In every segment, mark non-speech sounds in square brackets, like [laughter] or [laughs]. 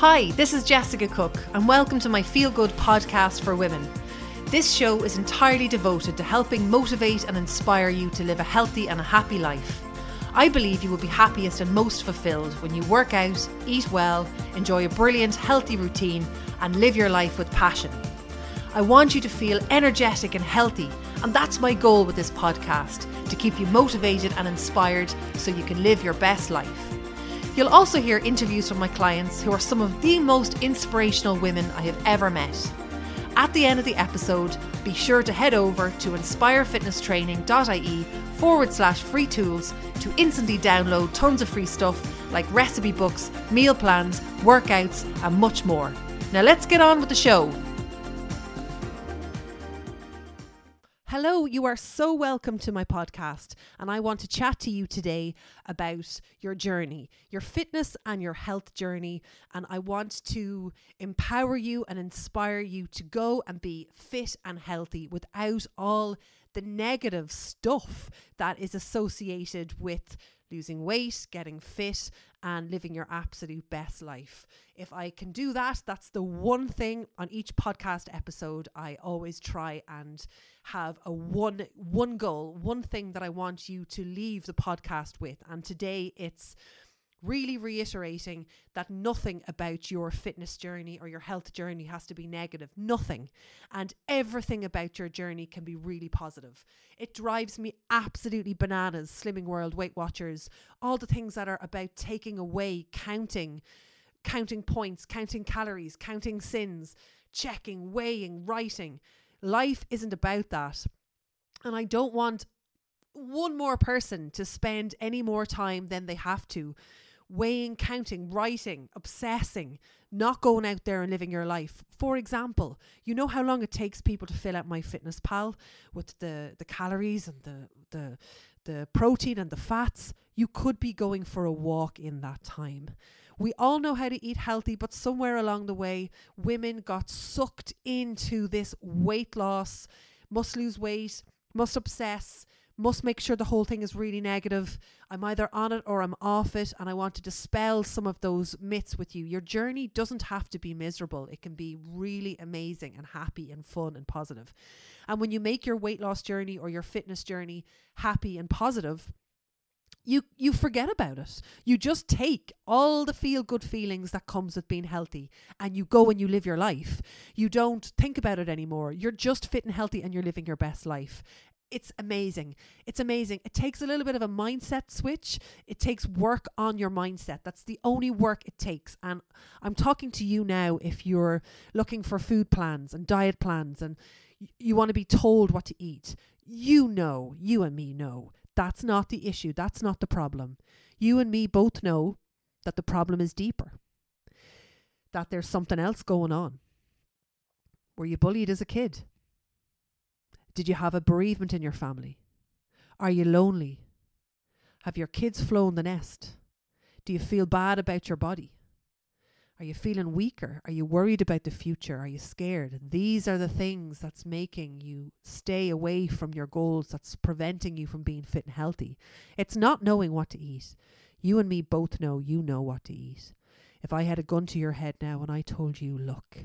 Hi, this is Jessica Cook, and welcome to my Feel Good podcast for women. This show is entirely devoted to helping motivate and inspire you to live a healthy and a happy life. I believe you will be happiest and most fulfilled when you work out, eat well, enjoy a brilliant, healthy routine, and live your life with passion. I want you to feel energetic and healthy, and that's my goal with this podcast to keep you motivated and inspired so you can live your best life. You'll also hear interviews from my clients who are some of the most inspirational women I have ever met. At the end of the episode, be sure to head over to inspirefitnesstraining.ie forward slash free tools to instantly download tons of free stuff like recipe books, meal plans, workouts, and much more. Now let's get on with the show. Hello, you are so welcome to my podcast, and I want to chat to you today about your journey, your fitness and your health journey. And I want to empower you and inspire you to go and be fit and healthy without all the negative stuff that is associated with losing weight, getting fit, and living your absolute best life. If I can do that, that's the one thing on each podcast episode I always try and have a one one goal, one thing that I want you to leave the podcast with. And today it's really reiterating that nothing about your fitness journey or your health journey has to be negative. Nothing. And everything about your journey can be really positive. It drives me absolutely bananas, Slimming World, Weight Watchers, all the things that are about taking away, counting, counting points, counting calories, counting syns, checking, weighing, writing. Life isn't about that. And I don't want one more person to spend any more time than they have to weighing, counting, writing, obsessing, not going out there and living your life. For example, you know how long it takes people to fill out MyFitnessPal with the the calories and the the the protein and the fats. You could be going for a walk in that time. We all know how to eat healthy, but somewhere along the way, women got sucked into this weight loss, must lose weight, must obsess, must make sure the whole thing is really negative. I'm either on it or I'm off it, and I want to dispel some of those myths with you. Your journey doesn't have to be miserable, it can be really amazing and happy and fun and positive. And when you make your weight loss journey or your fitness journey happy and positive, you you forget about it. You just take all the feel good feelings that comes with being healthy and you go and you live your life. You don't think about it anymore. You're just fit and healthy and you're living your best life it's amazing. It's amazing. It takes a little bit of a mindset switch. It takes work on your mindset. That's the only work it takes. And I'm talking to you now if you're looking for food plans and diet plans and you want to be told what to eat. You know, you and me know that's not the issue. That's not the problem. You and me both know that the problem is deeper, that there's something else going on. Were you bullied as a kid? Did you have a bereavement in your family? Are you lonely? Have your kids flown the nest? Do you feel bad about your body? Are you feeling weaker? Are you worried about the future? Are you scared? These are the things that's making you stay away from your goals, that's preventing you from being fit and healthy. It's not knowing what to eat. You and me both know you know what to eat. If I had a gun to your head now and I told you, look,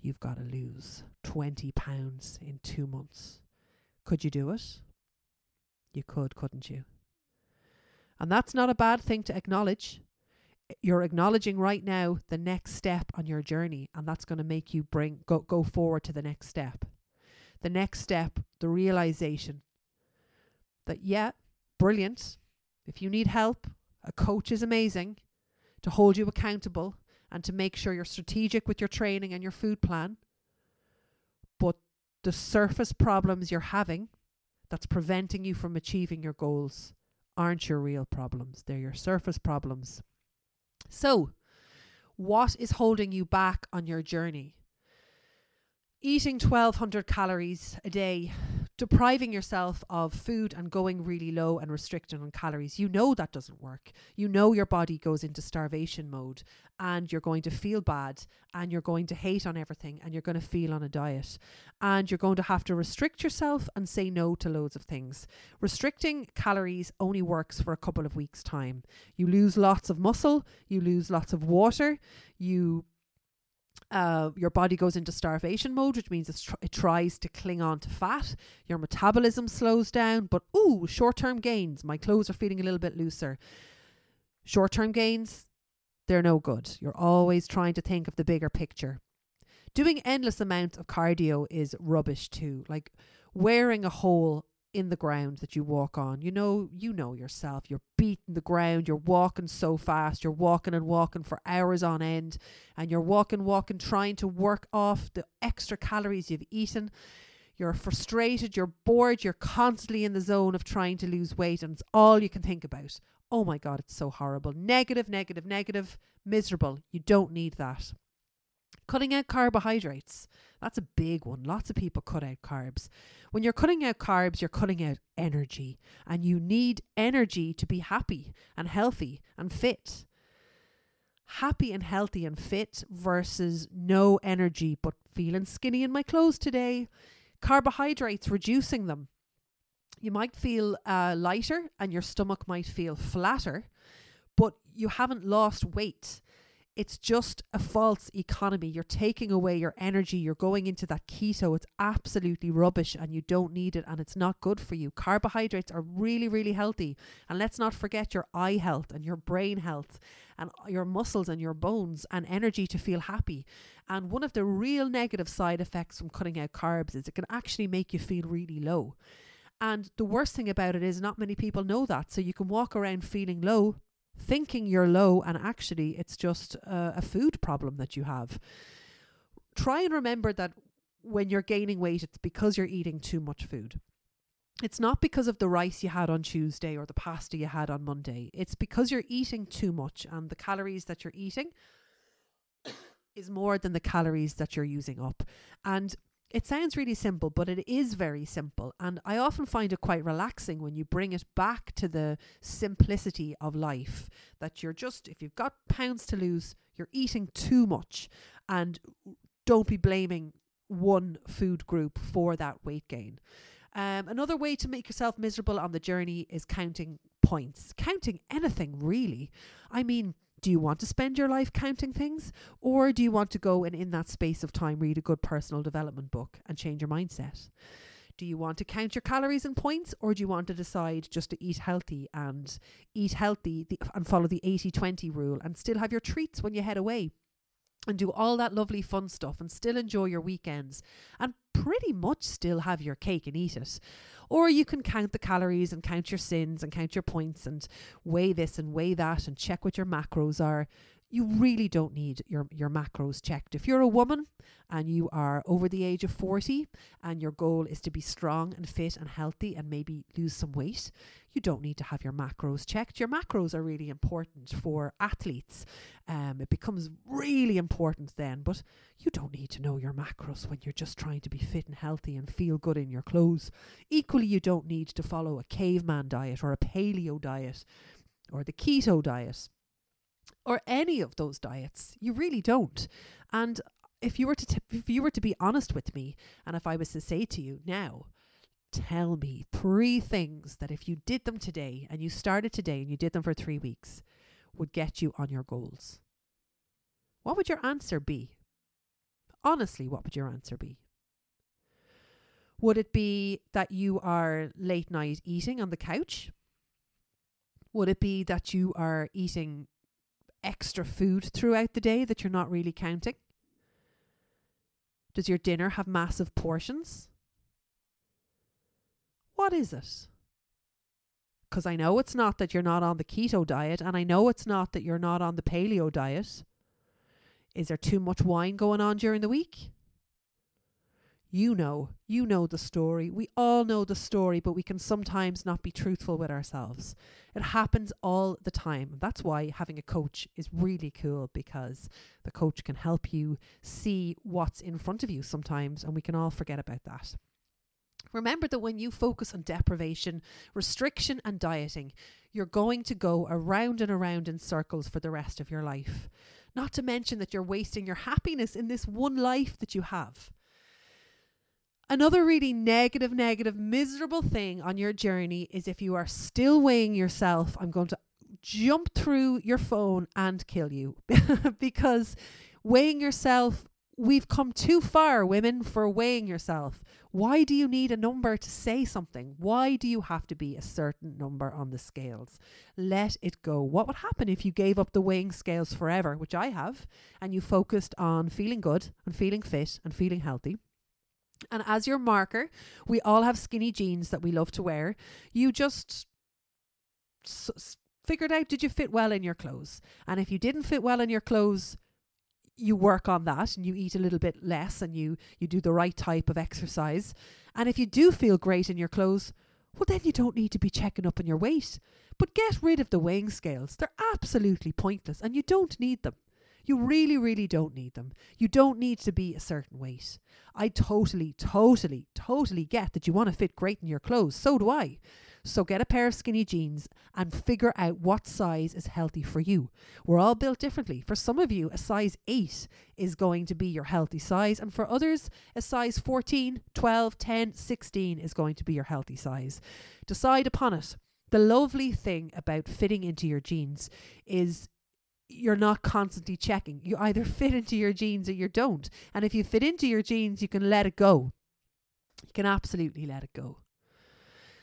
you've got to lose 20 pounds in two months. Could you do it? You could, couldn't you? And that's not a bad thing to acknowledge. You're acknowledging right now the next step on your journey, and that's going to make you bring go, go forward to the next step. The next step, the realization that, yeah, brilliant. If you need help, a coach is amazing to hold you accountable and to make sure you're strategic with your training and your food plan. But the surface problems you're having that's preventing you from achieving your goals aren't your real problems, they're your surface problems. So, what is holding you back on your journey? Eating 1200 calories a day depriving yourself of food and going really low and restricting on calories, you know that doesn't work. You know your body goes into starvation mode and you're going to feel bad and you're going to hate on everything and you're going to feel on a diet and you're going to have to restrict yourself and say no to loads of things. Restricting calories only works for a couple of weeks' time. You lose lots of muscle, you lose lots of water, you uh, your body goes into starvation mode, which means tr- it tries to cling on to fat. Your metabolism slows down, but ooh, short term gains. My clothes are feeling a little bit looser. Short term gains, they're no good. You're always trying to think of the bigger picture. Doing endless amounts of cardio is rubbish too. Like wearing a hole in the ground that you walk on. You know, you know yourself. You're beating the ground. You're walking so fast. You're walking and walking for hours on end, and you're walking, walking, trying to work off the extra calories you've eaten. You're frustrated. You're bored. You're constantly in the zone of trying to lose weight, and it's all you can think about. Oh my God, it's so horrible. Negative, negative, negative, miserable. You don't need that. Cutting out carbohydrates. That's a big one. Lots of people cut out carbs. When you're cutting out carbs, you're cutting out energy, and you need energy to be happy and healthy and fit. Happy and healthy and fit versus no energy but feeling skinny in my clothes today. Carbohydrates, reducing them. You might feel uh, lighter and your stomach might feel flatter, but you haven't lost weight it's just a false economy. You're taking away your energy. You're going into that keto. It's absolutely rubbish and you don't need it and it's not good for you. Carbohydrates are really, really healthy. And let's not forget your eye health and your brain health and your muscles and your bones and energy to feel happy. And one of the real negative side effects from cutting out carbs is it can actually make you feel really low. And the worst thing about it is not many people know that. So you can walk around feeling low thinking you're low and actually it's just a, food problem that you have. Try and remember that when you're gaining weight, it's because you're eating too much food. It's not because of the rice you had on Tuesday or the pasta you had on Monday. It's because you're eating too much and the calories that you're eating [coughs] is more than the calories that you're using up. And it sounds really simple, but it is very simple. And I often find it quite relaxing when you bring it back to the simplicity of life that you're just, if you've got pounds to lose, you're eating too much. And don't be blaming one food group for that weight gain. Um, another way to make yourself miserable on the journey is counting points, counting anything really. I mean, do you want to spend your life counting things? Or do you want to go and in that space of time read a good personal development book and change your mindset? Do you want to count your calories and points, or do you want to decide just to eat healthy and eat healthy and follow the 80 20 rule and still have your treats when you head away? And do all that lovely fun stuff and still enjoy your weekends and pretty much still have your cake and eat it. Or you can count the calories and count your syns and count your points and weigh this and weigh that and check what your macros are you really don't need your, your macros checked. If you're a woman and you are over the age of 40 and your goal is to be strong and fit and healthy and maybe lose some weight, you don't need to have your macros checked. Your macros are really important for athletes. Um, it becomes really important then, but you don't need to know your macros when you're just trying to be fit and healthy and feel good in your clothes. Equally, you don't need to follow a caveman diet or a paleo diet or the keto diet or any of those diets. You really don't. And if you were to t- if you were to be honest with me and if I was to say to you now, tell me three things that if you did them today and you started today and you did them for 3 weeks would get you on your goals. What would your answer be? Honestly, what would your answer be? Would it be that you are late night eating on the couch? Would it be that you are eating extra food throughout the day that you're not really counting? Does your dinner have massive portions? What is it? Because I know it's not that you're not on the keto diet, and I know it's not that you're not on the paleo diet. Is there too much wine going on during the week? You know, you know the story. We all know the story, but we can sometimes not be truthful with ourselves. It happens all the time. That's why having a coach is really cool because the coach can help you see what's in front of you sometimes, and we can all forget about that. Remember that when you focus on deprivation, restriction, and dieting, you're going to go around and around in circles for the rest of your life. Not to mention that you're wasting your happiness in this one life that you have. Another really negative, negative, miserable thing on your journey is if you are still weighing yourself, I'm going to jump through your phone and kill you [laughs] because weighing yourself, we've come too far, women, for weighing yourself. Why do you need a number to say something? Why do you have to be a certain number on the scales? Let it go. What would happen if you gave up the weighing scales forever, which I have, and you focused on feeling good and feeling fit and feeling healthy? And as your marker, we all have skinny jeans that we love to wear. You just s- figured out did you fit well in your clothes? And if you didn't fit well in your clothes, you work on that and you eat a little bit less and you you do the right type of exercise. And if you do feel great in your clothes, well then you don't need to be checking up on your weight. But get rid of the weighing scales. They're absolutely pointless and you don't need them. You really, really don't need them. You don't need to be a certain weight. I totally, totally, totally get that you want to fit great in your clothes. So do I. So get a pair of skinny jeans and figure out what size is healthy for you. We're all built differently. For some of you, a size 8 is going to be your healthy size, and for others, a size 14, 12, 10, 16 is going to be your healthy size. Decide upon it. The lovely thing about fitting into your jeans is you're not constantly checking. You either fit into your jeans or you don't. And if you fit into your jeans, you can let it go. You can absolutely let it go.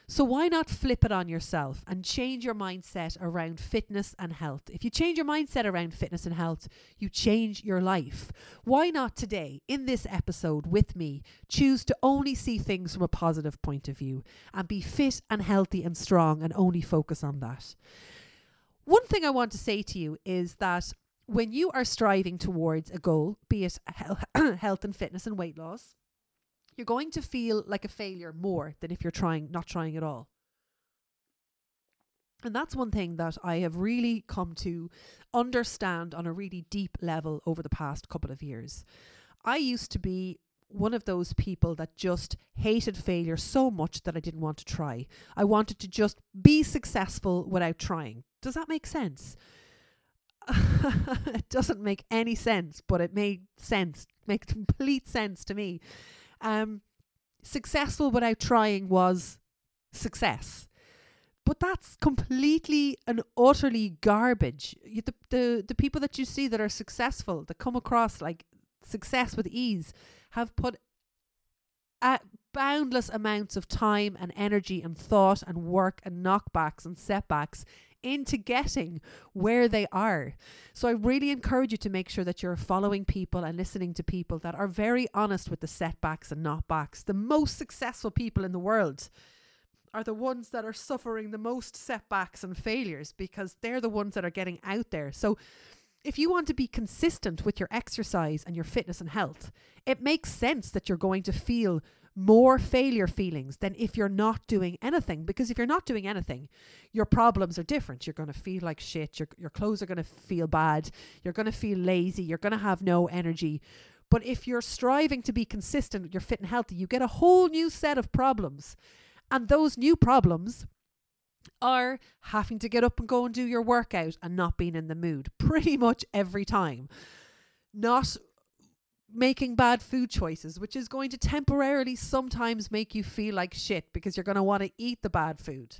So why not flip it on yourself and change your mindset around fitness and health? If you change your mindset around fitness and health, you change your life. Why not today, in this episode with me, choose to only see things from a positive point of view and be fit and healthy and strong and only focus on that? One thing I want to say to you is that when you are striving towards a goal, be it [coughs] health and fitness and weight loss, you're going to feel like a failure more than if you're trying not trying at all. And that's one thing that I have really come to understand on a really deep level over the past couple of years. I used to be one of those people that just hated failure so much that I didn't want to try. I wanted to just be successful without trying. Does that make sense? [laughs] it doesn't make any sense, but it made sense, make complete sense to me. Um, successful without trying was success. But that's completely and utterly garbage. You, the, the the people that you see that are successful, that come across like success with ease, have put a boundless amounts of time and energy and thought and work and knockbacks and setbacks into getting where they are. So I really encourage you to make sure that you're following people and listening to people that are very honest with the setbacks and knockbacks. The most successful people in the world are the ones that are suffering the most setbacks and failures because they're the ones that are getting out there. So if you want to be consistent with your exercise and your fitness and health, it makes sense that you're going to feel more failure feelings than if you're not doing anything. Because if you're not doing anything, your problems are different. You're going to feel like shit. Your, your clothes are going to feel bad. You're going to feel lazy. You're going to have no energy. But if you're striving to be consistent, you're fit and healthy, you get a whole new set of problems. And those new problems are having to get up and go and do your workout and not being in the mood [laughs] pretty much every time. Not making bad food choices, which is going to temporarily sometimes make you feel like shit because you're going to want to eat the bad food.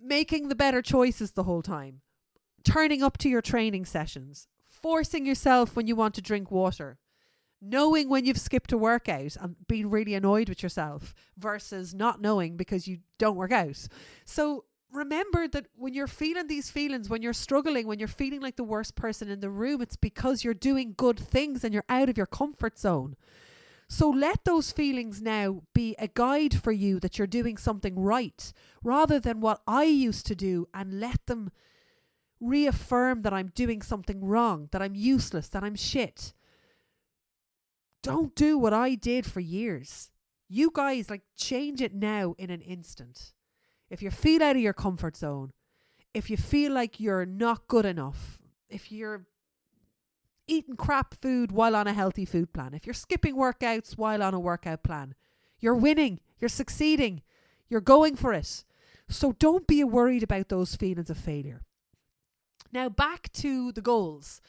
Making the better choices the whole time. Turning up to your training sessions. Forcing yourself when you want to drink water. Knowing when you've skipped a workout and being really annoyed with yourself versus not knowing because you don't work out. So remember that when you're feeling these feelings, when you're struggling, when you're feeling like the worst person in the room, it's because you're doing good things and you're out of your comfort zone. So let those feelings now be a guide for you that you're doing something right rather than what I used to do and let them reaffirm that I'm doing something wrong, that I'm useless, that I'm shit. Don't do what I did for years. You guys, like, change it now in an instant if you feel out of your comfort zone, if you feel like you're not good enough, if you're eating crap food while on a healthy food plan, if you're skipping workouts while on a workout plan, You're winning. You're succeeding. You're going for it. So don't be worried about those feelings of failure. Now, back to the goals.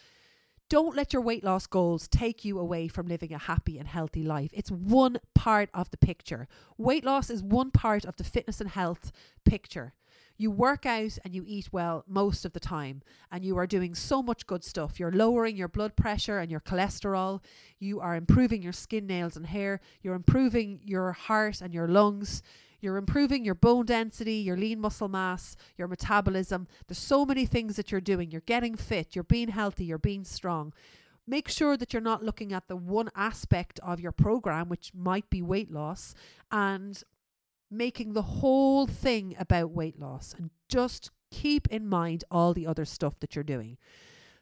Don't let your weight loss goals take you away from living a happy and healthy life. It's one part of the picture. Weight loss is one part of the fitness and health picture. You work out and you eat well most of the time, and you are doing so much good stuff. You're lowering your blood pressure and your cholesterol. You are improving your skin, nails, and hair. You're improving your heart and your lungs. You're improving your bone density, your lean muscle mass, your metabolism. There's so many things that you're doing. You're getting fit, you're being healthy, you're being strong. Make sure that you're not looking at the one aspect of your program, which might be weight loss, and making the whole thing about weight loss. And just keep in mind all the other stuff that you're doing.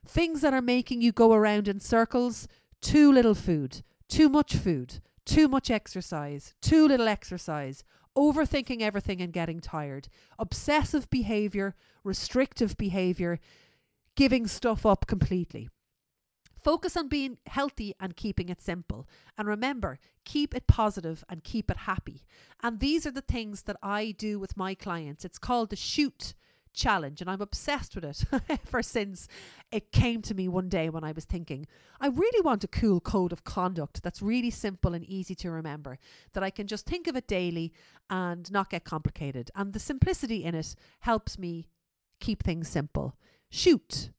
Things that are making you go around in circles too little food, too much food, too much exercise, too little exercise, overthinking everything and getting tired, obsessive behavior, restrictive behavior, giving stuff up completely. Focus on being healthy and keeping it simple. And remember, keep it positive and keep it happy. And these are the things that I do with my clients. It's called the shoot challenge and I'm obsessed with it [laughs] ever since it came to me one day when I was thinking, I really want a cool code of conduct that's really simple and easy to remember, that I can just think of it daily and not get complicated. And the simplicity in it helps me keep things simple. Shoot.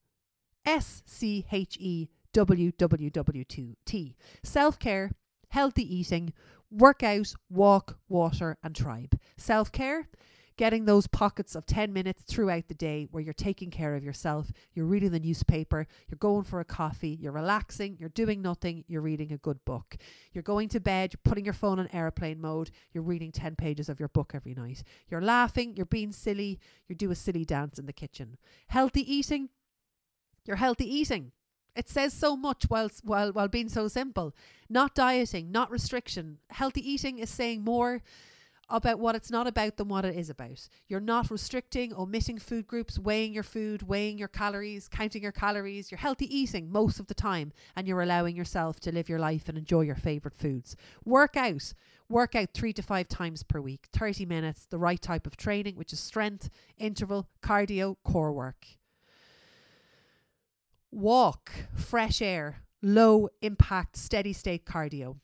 S C H E W W W T. Self care, healthy eating, workout, walk, water, and tribe. Self care getting those pockets of 10 minutes throughout the day where you're taking care of yourself, you're reading the newspaper, you're going for a coffee, you're relaxing, you're doing nothing, you're reading a good book. You're going to bed, you're putting your phone on airplane mode, you're reading 10 pages of your book every night. You're laughing, you're being silly, you do a silly dance in the kitchen. Healthy eating, you're healthy eating. It says so much while, while, while being so simple. Not dieting, not restriction. Healthy eating is saying more about what it's not about than what it is about. You're not restricting, omitting food groups, weighing your food, weighing your calories, counting your calories. You're healthy eating most of the time and you're allowing yourself to live your life and enjoy your favorite foods. Work out. Work out three to five times per week, 30 minutes, the right type of training, which is strength, interval, cardio, core work. Walk, fresh air, low impact, steady state cardio.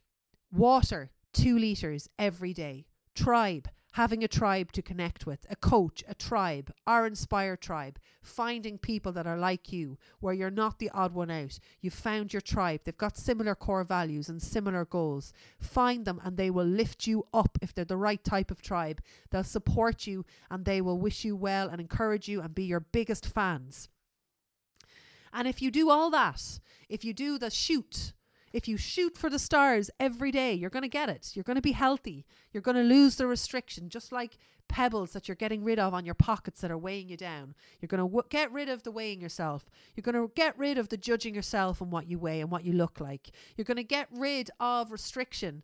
Water, two litres every day tribe, having a tribe to connect with, a coach, a tribe, our Inspire tribe, finding people that are like you, where you're not the odd one out. You've found your tribe. They've got similar core values and similar goals. Find them and they will lift you up if they're the right type of tribe. They'll support you and they will wish you well and encourage you and be your biggest fans. And if you do all that, if you do the shoot, if you shoot for the stars every day, you're going to get it. You're going to be healthy. You're going to lose the restriction, just like pebbles that you're getting rid of on your pockets that are weighing you down. You're going to w- get rid of the weighing yourself. You're going to get rid of the judging yourself and what you weigh and what you look like. You're going to get rid of restriction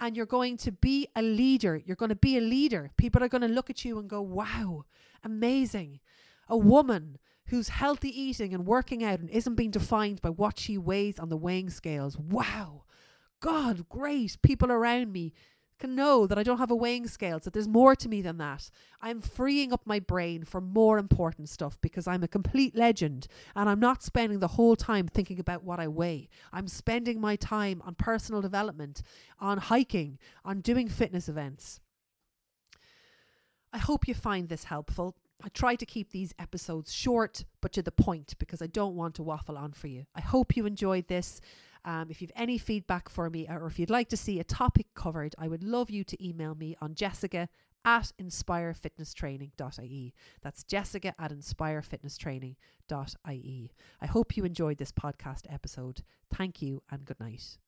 and you're going to be a leader. You're going to be a leader. People are going to look at you and go, wow, amazing. A woman who's healthy eating and working out and isn't being defined by what she weighs on the weighing scales. Wow. God, great. People around me can know that I don't have a weighing scale, that there's more to me than that. I'm freeing up my brain for more important stuff because I'm a complete legend and I'm not spending the whole time thinking about what I weigh. I'm spending my time on personal development, on hiking, on doing fitness events. I hope you find this helpful. I try to keep these episodes short but to the point because I don't want to waffle on for you. I hope you enjoyed this. Um, if you've any feedback for me or if you'd like to see a topic covered, I would love you to email me on jessica at inspirefitnesstraining.ie. That's jessica at inspirefitnesstraining.ie. I hope you enjoyed this podcast episode. Thank you and good night.